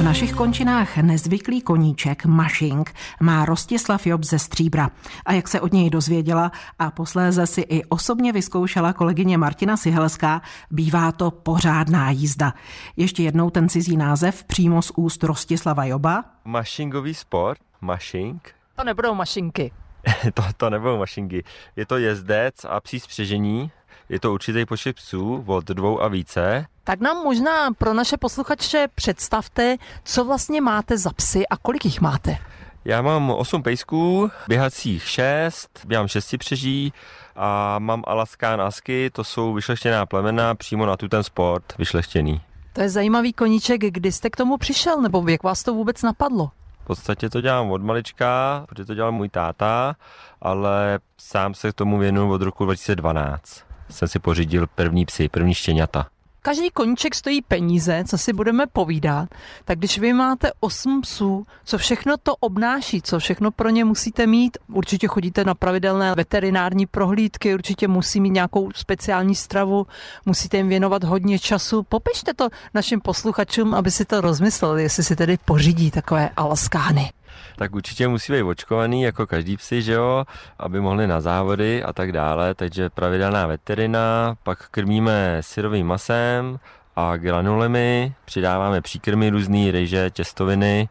V našich končinách nezvyklý koníček Mašink má Rostislav Job ze Stříbra. A jak se od něj dozvěděla a posléze si i osobně vyzkoušela kolegyně Martina Sihelská, bývá to pořádná jízda. Ještě jednou ten cizí název přímo z úst Rostislava Joba. Mašingový sport, mašink. To nebudou mašinky. to, to nebudou mašinky. Je to jezdec a psí spřežení. Je to určitý počet psů od dvou a více. Tak nám možná pro naše posluchače představte, co vlastně máte za psy a kolik jich máte. Já mám 8 pejsků, běhacích 6, běhám přeží a mám Alaskán Asky, to jsou vyšlechtěná plemena přímo na tu ten sport vyšlechtěný. To je zajímavý koníček, kdy jste k tomu přišel, nebo jak vás to vůbec napadlo? V podstatě to dělám od malička, protože to dělal můj táta, ale sám se k tomu věnuju od roku 2012. Jsem si pořídil první psy, první štěňata. Každý koníček stojí peníze, co si budeme povídat, tak když vy máte 8 psů, co všechno to obnáší, co všechno pro ně musíte mít, určitě chodíte na pravidelné veterinární prohlídky, určitě musí mít nějakou speciální stravu, musíte jim věnovat hodně času. Popište to našim posluchačům, aby si to rozmysleli, jestli si tedy pořídí takové alaskány tak určitě musí být očkovaný, jako každý psy, že jo, aby mohli na závody a tak dále, takže pravidelná veterina, pak krmíme syrovým masem a granulemi, přidáváme příkrmy různý, ryže, těstoviny.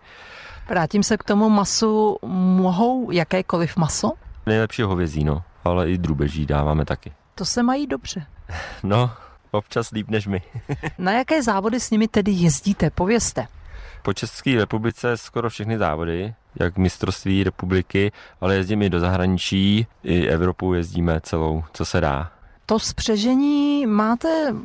Vrátím se k tomu masu, mohou jakékoliv maso? Nejlepší hovězí, no, ale i drubeží dáváme taky. To se mají dobře. No, občas líp než my. Na jaké závody s nimi tedy jezdíte? Povězte. Po České republice skoro všechny závody, jak mistrovství republiky, ale jezdíme i do zahraničí, i Evropu jezdíme celou, co se dá. To spřežení máte,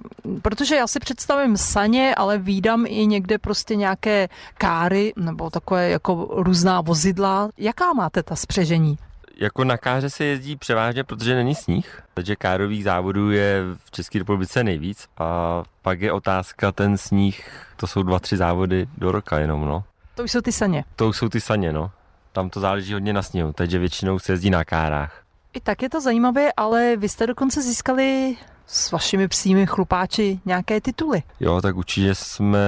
protože já si představím saně, ale výdám i někde prostě nějaké káry nebo takové jako různá vozidla. Jaká máte ta spřežení? Jako na káře se jezdí převážně, protože není sníh, takže kárových závodů je v České republice nejvíc a pak je otázka ten sníh, to jsou dva, tři závody do roka jenom, no. To už jsou ty saně. To už jsou ty saně, no. Tam to záleží hodně na sněhu, takže většinou se jezdí na kárách. I tak je to zajímavé, ale vy jste dokonce získali s vašimi psími chlupáči nějaké tituly. Jo, tak určitě jsme,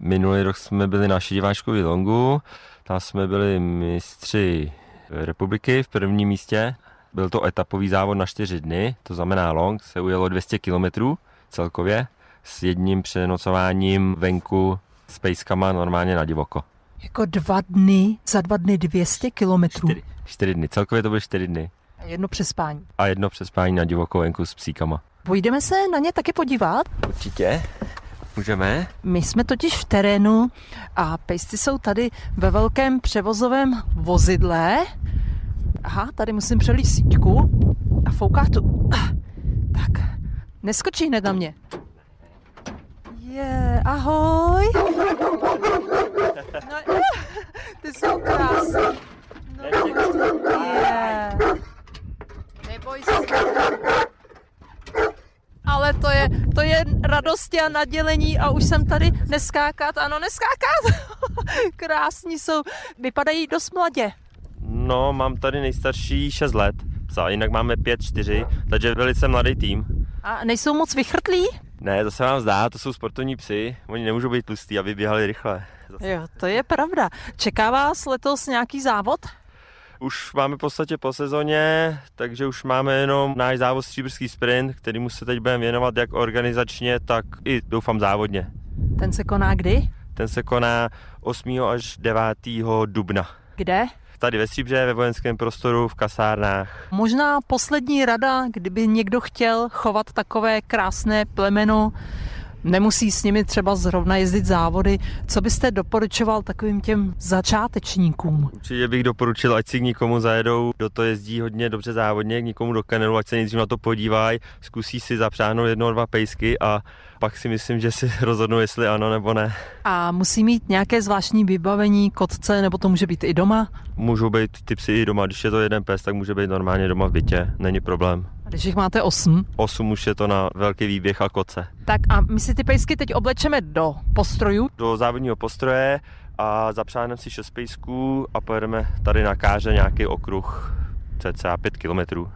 minulý rok jsme byli na Šidiváčkovi longu, tam jsme byli mistři republiky v prvním místě. Byl to etapový závod na čtyři dny, to znamená long, se ujelo 200 km celkově s jedním přenocováním venku s pejskama normálně na divoko. Jako dva dny, za dva dny 200 kilometrů? Čtyři, čtyři dny, celkově to byly čtyři dny. A jedno přespání. A jedno přespání na divoko venku s psíkama. Půjdeme se na ně taky podívat? Určitě. Můžeme? My jsme totiž v terénu a pejsci jsou tady ve velkém převozovém vozidle. Aha, tady musím přelít síťku a fouká tu. Tak, neskočí hned na mě. Je, ahoj. No, ty jsou krásné. No, je. Neboj se. Ale to je, to je radosti a nadělení a už jsem tady neskákat, ano, neskákat. Krásní jsou, vypadají dost mladě. No, mám tady nejstarší 6 let, psa, jinak máme 5-4, takže velice mladý tým. A nejsou moc vychrtlí? Ne, to se vám zdá, to jsou sportovní psy, oni nemůžou být tlustí, aby běhali rychle. Zase. Jo, to je pravda. Čeká vás letos nějaký závod? Už máme v podstatě po sezóně, takže už máme jenom náš závod Stříbrský sprint, který se teď budeme věnovat jak organizačně, tak i doufám závodně. Ten se koná kdy? Ten se koná 8. až 9. dubna. Kde? Tady ve Stříbře, ve vojenském prostoru, v kasárnách. Možná poslední rada, kdyby někdo chtěl chovat takové krásné plemeno, nemusí s nimi třeba zrovna jezdit závody. Co byste doporučoval takovým těm začátečníkům? Určitě bych doporučil, ať si k nikomu zajedou, kdo to jezdí hodně dobře závodně, k nikomu do kanelu, ať se nejdřív na to podívají, zkusí si zapřáhnout jedno dva pejsky a pak si myslím, že si rozhodnou, jestli ano nebo ne. A musí mít nějaké zvláštní vybavení, kotce, nebo to může být i doma? Můžou být ty psy i doma, když je to jeden pes, tak může být normálně doma v bytě, není problém. Když jich máte osm? Osm už je to na velký výběh a koce. Tak a my si ty pejsky teď oblečeme do postroju? Do závodního postroje a zapřáneme si šest pejsků a pojedeme tady na káře nějaký okruh cca 5 kilometrů.